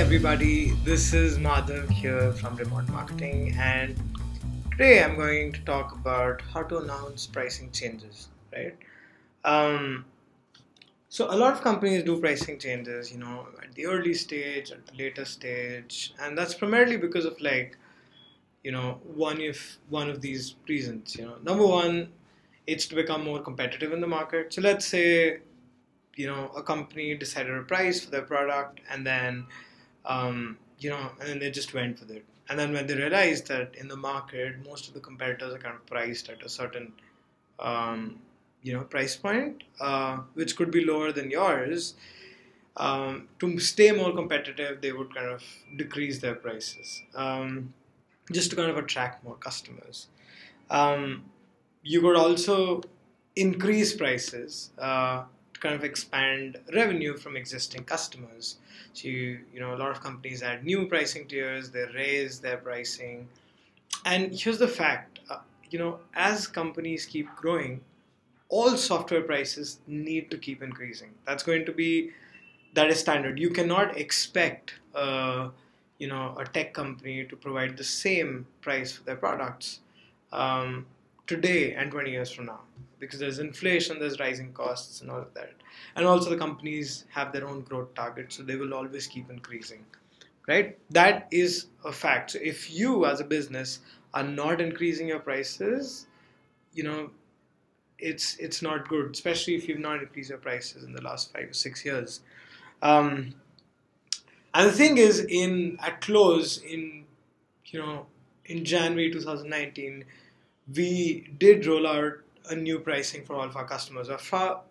everybody, this is Madhav here from Remote Marketing, and today I'm going to talk about how to announce pricing changes, right? Um, so, a lot of companies do pricing changes, you know, at the early stage, at the later stage, and that's primarily because of like, you know, one if one of these reasons, you know, number one, it's to become more competitive in the market. So, let's say you know a company decided a price for their product and then um, you know and then they just went with it. And then when they realized that in the market most of the competitors are kind of priced at a certain um, you know price point uh, which could be lower than yours um, to stay more competitive they would kind of decrease their prices um, just to kind of attract more customers. Um, you could also increase prices uh, kind of expand revenue from existing customers. So you, you know a lot of companies add new pricing tiers, they raise their pricing, and here's the fact: uh, you know as companies keep growing, all software prices need to keep increasing. That's going to be that is standard. You cannot expect uh, you know a tech company to provide the same price for their products um, today and 20 years from now because there's inflation, there's rising costs, and all of that. And also, the companies have their own growth targets, so they will always keep increasing, right? That is a fact. So, if you as a business are not increasing your prices, you know, it's it's not good, especially if you've not increased your prices in the last five or six years. Um, and the thing is, in at close in you know in January 2019, we did roll out a new pricing for all of our customers. Our,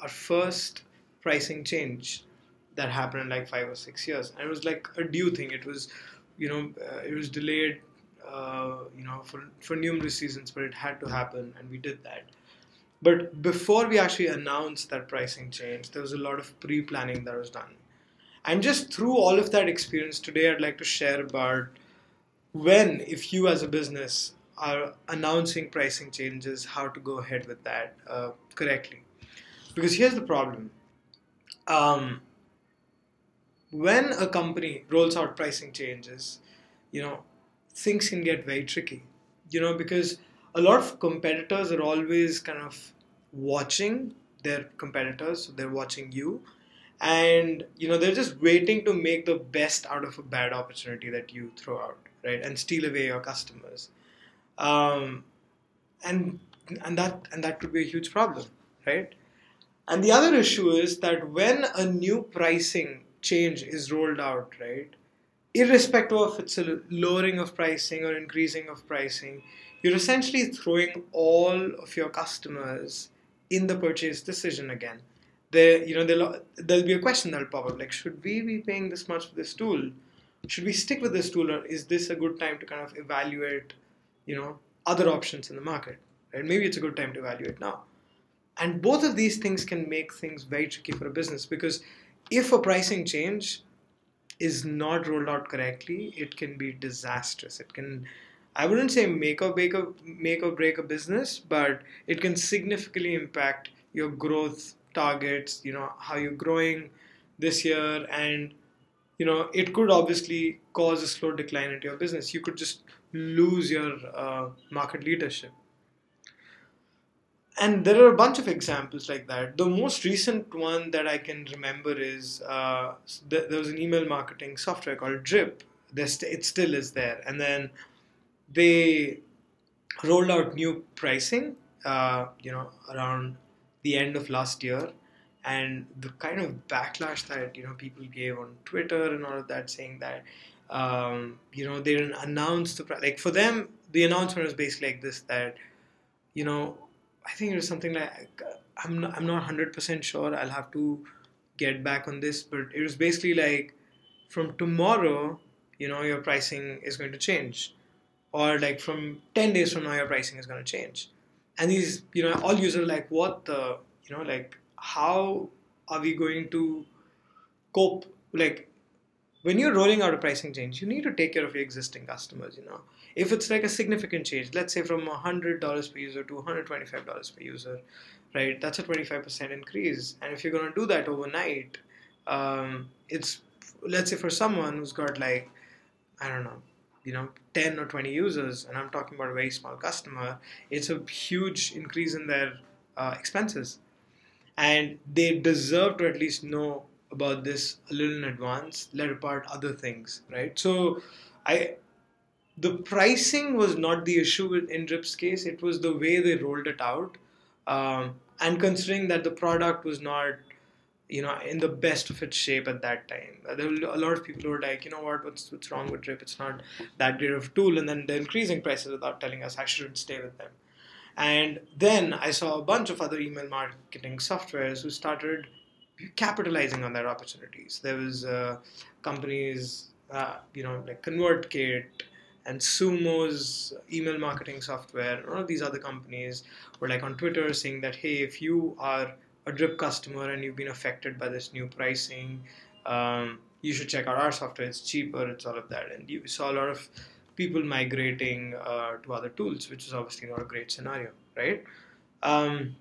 our first pricing change that happened in like five or six years, and it was like a due thing. It was, you know, uh, it was delayed, uh, you know, for for numerous reasons, but it had to happen, and we did that. But before we actually announced that pricing change, there was a lot of pre-planning that was done. And just through all of that experience today, I'd like to share about when, if you as a business are announcing pricing changes, how to go ahead with that uh, correctly. Because here's the problem. Um, when a company rolls out pricing changes, you know, things can get very tricky. You know, because a lot of competitors are always kind of watching their competitors, so they're watching you, and you know they're just waiting to make the best out of a bad opportunity that you throw out, right, and steal away your customers um, and and that and that could be a huge problem, right? And the other issue is that when a new pricing change is rolled out, right, irrespective of it's a lowering of pricing or increasing of pricing, you're essentially throwing all of your customers in the purchase decision again. There, you know, there'll, there'll be a question that'll pop up like, should we be paying this much for this tool? Should we stick with this tool, or is this a good time to kind of evaluate you know other options in the market right? Maybe it's a good time to evaluate now. And both of these things can make things very tricky for a business because if a pricing change is not rolled out correctly it can be disastrous. It can i wouldn't say make or break a make or break a business but it can significantly impact your growth targets you know how you're growing this year. And you know it could obviously cause a slow decline into your business. You could just lose your uh, market leadership. And there are a bunch of examples like that. The most recent one that I can remember is uh, th- there was an email marketing software called Drip. St- it still is there. And then they rolled out new pricing, uh, you know, around the end of last year. And the kind of backlash that, you know, people gave on Twitter and all of that saying that um, you know, they didn't announce the price. like for them. The announcement was basically like this: that you know, I think it was something like I'm not, I'm not hundred percent sure. I'll have to get back on this, but it was basically like from tomorrow, you know, your pricing is going to change, or like from ten days from now, your pricing is going to change. And these, you know, all users are like, what the, you know, like how are we going to cope? Like when you're rolling out a pricing change, you need to take care of your existing customers. You know, if it's like a significant change, let's say from hundred dollars per user to 125 dollars per user, right? That's a 25 percent increase. And if you're going to do that overnight, um, it's let's say for someone who's got like I don't know, you know, 10 or 20 users, and I'm talking about a very small customer, it's a huge increase in their uh, expenses. And they deserve to at least know about this a little in advance, let apart other things, right? So I the pricing was not the issue in Drip's case, it was the way they rolled it out. Um, and considering that the product was not you know in the best of its shape at that time. There were a lot of people who were like you know what? What's, what's wrong with drip it's not that great of a tool. And then they're increasing prices without telling us i shouldn't stay with them. And then i saw a bunch of other email marketing softwares who started capitalizing on their opportunities there was uh, companies uh, you know like convertkit and sumo's email marketing software and all of these other companies were like on twitter saying that hey if you are a drip customer and you've been affected by this new pricing, um, you should check out our software. It's cheaper. It's all of that. And you saw a lot of people migrating uh, to other tools, which is obviously not a great scenario, right? Um,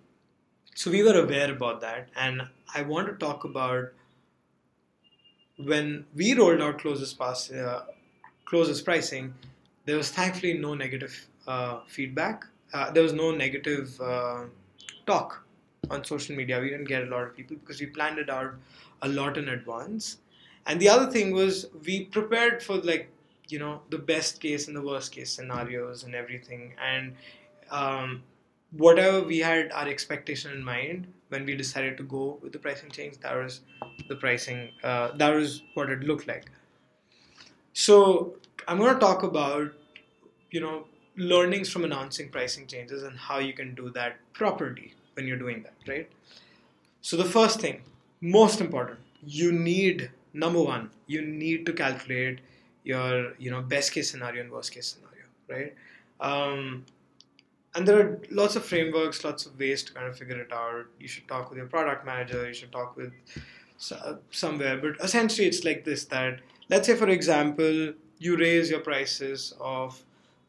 so we were aware about that, and I want to talk about when we rolled out closest pass, uh, Close's pricing. There was thankfully no negative uh, feedback. Uh, there was no negative uh, talk on social media. We didn't get a lot of people because we planned it out a lot in advance. And the other thing was we prepared for like you know the best case and the worst case scenarios and everything. And um, whatever we had our expectation in mind when we decided to go with the pricing change, that was the pricing. Uh, that was what it looked like. So I'm going to talk about you know learnings from announcing pricing changes and how you can do that properly when you're doing that, right? So the first thing, most important, you need number one, you need to calculate your you know best case scenario and worst case scenario, right? Um, and there are lots of frameworks, lots of ways to kind of figure it out. You should talk with your product manager. You should talk with somewhere. But essentially, it's like this: that let's say, for example, you raise your prices of,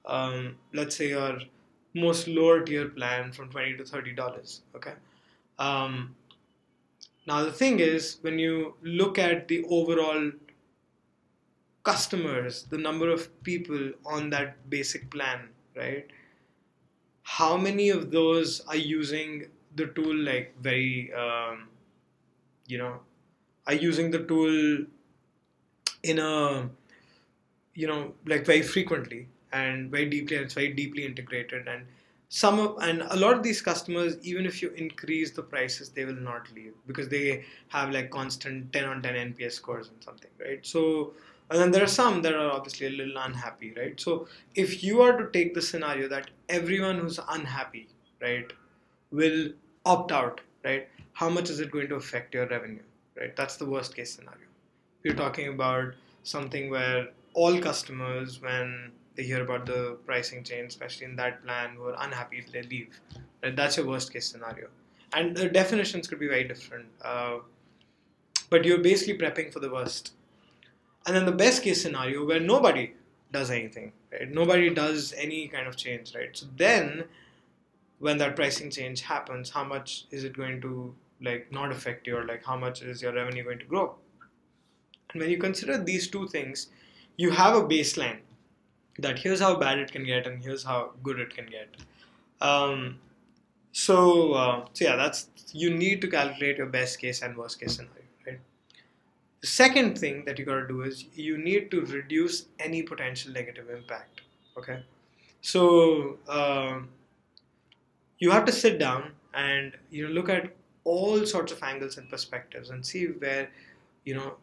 um, let's say, your most lower tier plan from 20 to 30 dollars okay um, now the thing is when you look at the overall customers the number of people on that basic plan right how many of those are using the tool like very um, you know are using the tool in a you know like very frequently and very deeply and it's very deeply integrated. And some of, and a lot of these customers even if you increase the prices they will not leave because they have like constant 10 on 10 nps scores and something right? So and then there are some that are obviously a little unhappy right so if you are to take the scenario that everyone who's unhappy right will opt out right how much is it going to affect your revenue right that's the worst case scenario we're talking about something where all customers when they hear about the pricing change, especially in that plan, who are unhappy, they leave. Right? That's your worst case scenario. And the definitions could be very different. Uh, but you're basically prepping for the worst. And then the best case scenario where nobody does anything, right? Nobody does any kind of change, right? So then when that pricing change happens, how much is it going to like not affect you or like how much is your revenue going to grow? And when you consider these two things, you have a baseline that here's how bad it can get and here's how good it can get. Um, so, uh, so yeah, that's you need to calculate your best case and worst case scenario? The second thing that you got to do is you need to reduce any potential negative impact. Okay, so um, you have to sit down and you know look at all sorts of angles and perspectives and see where you know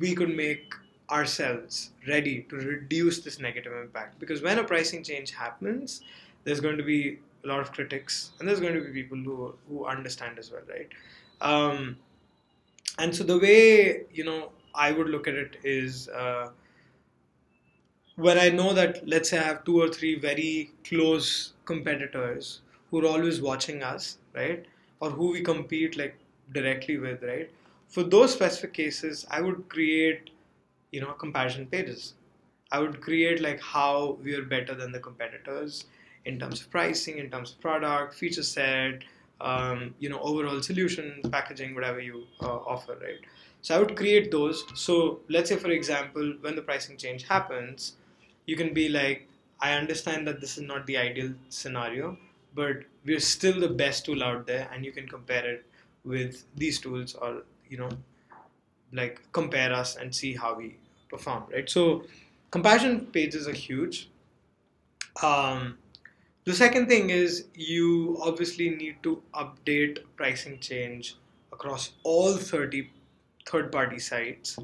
we could make ourselves ready to reduce this negative impact because when a pricing change happens there's going to be a lot of critics and there's going to be people who who understand as well right um, and so the way you know i would look at it is uh, when i know that let's say i have two or three very close competitors who are always watching us right? Or who we compete like directly with right? For those specific cases i would create you know comparison pages. I would create like how we are better than the competitors in terms of pricing in terms of product feature set um, you know overall solutions packaging whatever you uh, offer right So I would create those. So let's say, for example, when the pricing change happens, you can be like, I understand that this is not the ideal scenario, but we're still the best tool out there, and you can compare it with these tools, or you know, like compare us and see how we perform, right? So comparison pages are huge. Um, the second thing is you obviously need to update pricing change across all 30 third party sites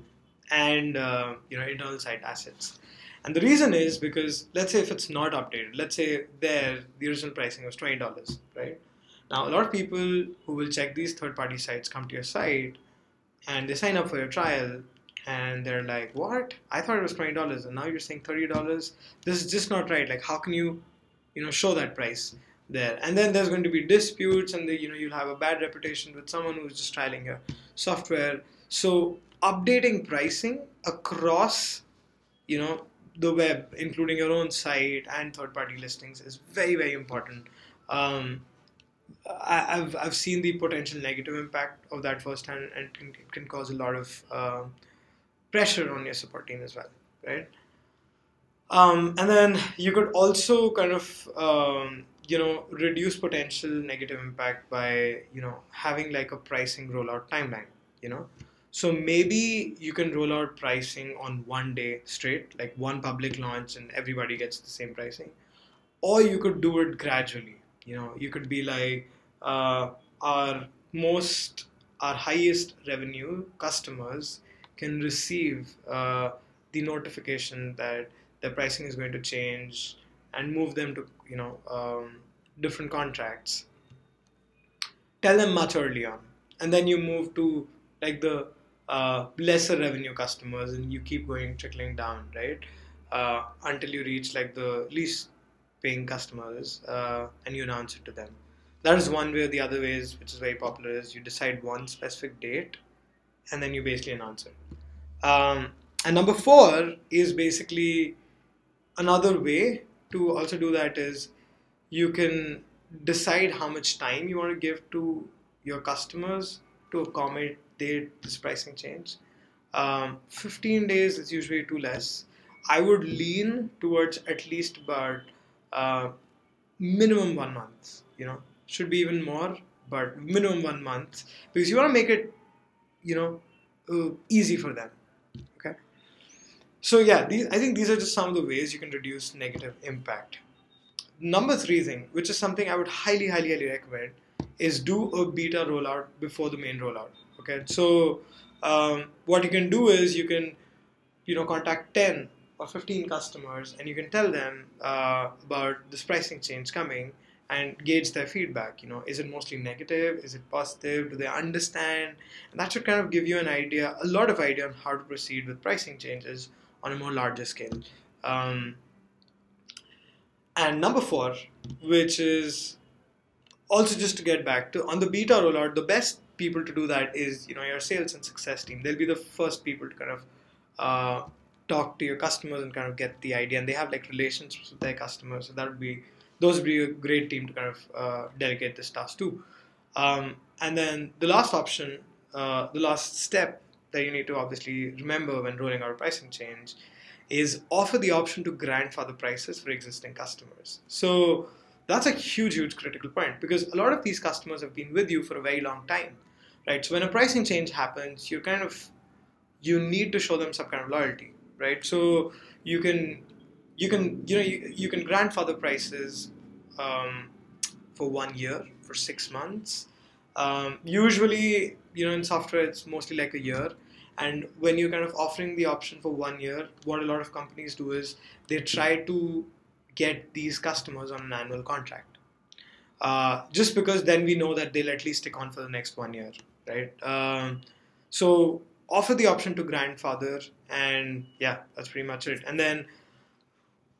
and uh, you know internal site assets. And the reason is because let's say if it's not updated, let's say there the original pricing was twenty dollars, right? Now a lot of people who will check these third party sites come to your site and they sign up for your trial and they're like, What? I thought it was twenty dollars and now you're saying thirty dollars? This is just not right. Like how can you, you know, show that price there? And then there's going to be disputes and the, you know you'll have a bad reputation with someone who's just trialing your software. So updating pricing across, you know, the web, including your own site and third-party listings, is very very important. Um, I, have I've seen the potential negative impact of that firsthand, and it can cause a lot of uh, pressure on your support team as well, right? Um, and then you could also kind of um, you know reduce potential negative impact by you know having like a pricing rollout timeline. You know, so maybe you can roll out pricing on one day straight, like one public launch, and everybody gets the same pricing. Or you could do it gradually. You know, you could be like uh, our most, our highest revenue customers can receive uh, the notification that their pricing is going to change and move them to you know um, different contracts. Tell them much early on, and then you move to like the uh, lesser revenue customers and you keep going trickling down right? Uh, until you reach like the least paying customers uh, and you announce it to them. That is one way. Or the other ways which is very popular is you decide one specific date and then you basically announce it. Um, and number four is basically another way to also do that is you can decide how much time you want to give to your customers to accommodate this pricing change. Um, 15 days is usually too less. I would lean towards at least about uh, minimum one month. You know, should be even more, but minimum one month because you want to make it, you know, uh, easy for them. Okay. So yeah, these, I think these are just some of the ways you can reduce negative impact. Number three thing, which is something I would highly, highly, highly recommend, is do a beta rollout before the main rollout okay? So um, what you can do is you can you know contact 10 or 15 customers and you can tell them uh, about this pricing change coming and gauge their feedback you know is it mostly negative? Is it positive? Do they understand? And that should kind of give you an idea a lot of idea on how to proceed with pricing changes on a more larger scale um, and number four which is also just to get back to on the beta rollout the best people to do that is you know your sales and success team. They'll be the first people to kind of uh, talk to your customers and kind of get the idea, and they have like relationships with their customers. So that would be those would be a great team to kind of uh, delegate this task to. Um, and then the last option, uh, the last step that you need to obviously remember when rolling out a pricing change is offer the option to grandfather prices for existing customers. So that's a huge, huge critical point because a lot of these customers have been with you for a very long time, right? So when a pricing change happens, you kind of you need to show them some kind of loyalty, right? So you can you can you know you, you can grandfather prices um, for one year for six months. Um, usually, you know, in software, it's mostly like a year. And when you're kind of offering the option for one year, what a lot of companies do is they try to get these customers on an annual contract. Uh, just because then we know that they'll at least stick on for the next one year, right? Um, so offer the option to grandfather, and yeah, that's pretty much it. And then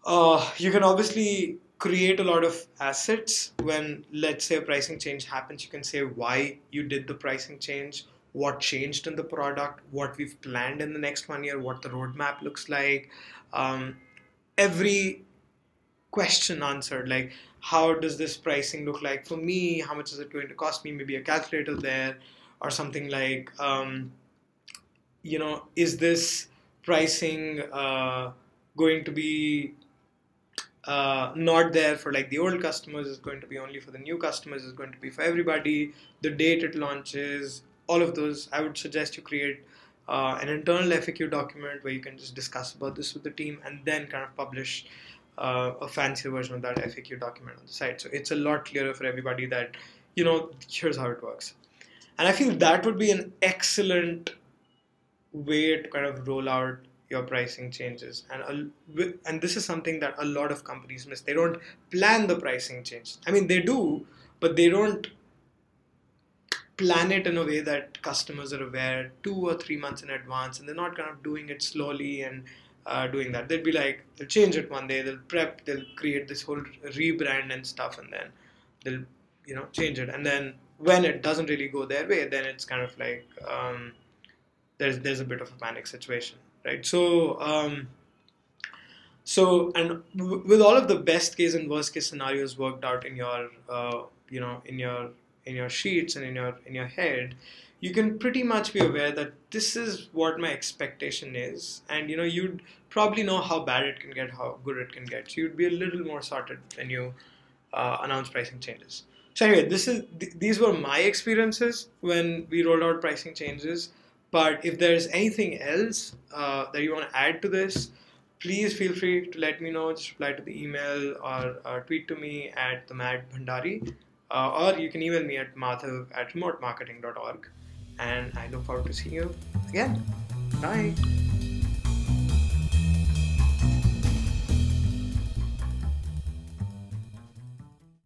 uh, you can obviously create a lot of assets when, let's say, a pricing change happens. You can say why you did the pricing change, what changed in the product, what we've planned in the next one year, what the roadmap looks like. Um, every question answered like how does this pricing look like for me how much is it going to cost me maybe a calculator there or something like um, you know, is this pricing uh, going to be uh, not there for like the old customers is going to be only for the new customers is going to be for everybody the date it launches all of those. I would suggest you create uh, an internal faq document where you can just discuss about this with the team and then kind of publish uh, a fancier version of that faq document on the site. So it's a lot clearer for everybody that you know here's how it works. And i feel that would be an excellent way to kind of roll out your pricing changes. And and this is something that a lot of companies miss. They don't plan the pricing change. I mean they do but they don't plan it in a way that customers are aware two or three months in advance and they're not kind of doing it slowly and uh, doing that. They'll be like they'll change it one day they'll prep they'll create this whole rebrand and stuff and then they'll you know change it. And then when it doesn't really go their way then it's kind of like um, there's there's a bit of a panic situation right? So, um, so and w- with all of the best case and worst case scenarios worked out in your, uh, you know, in your in your sheets and in your in your head, you can pretty much be aware that this is what my expectation is, and you know, you'd probably know how bad it can get, how good it can get. So you'd be a little more sorted when you uh, announce pricing changes. So anyway, this is th- these were my experiences when we rolled out pricing changes. But if there's anything else uh, that you want to add to this, please feel free to let me know. Just reply to the email or, or tweet to me at the Mad Bhandari, uh, or you can email me at madhav at remotemarketing.org. And I look forward to seeing you again. Bye.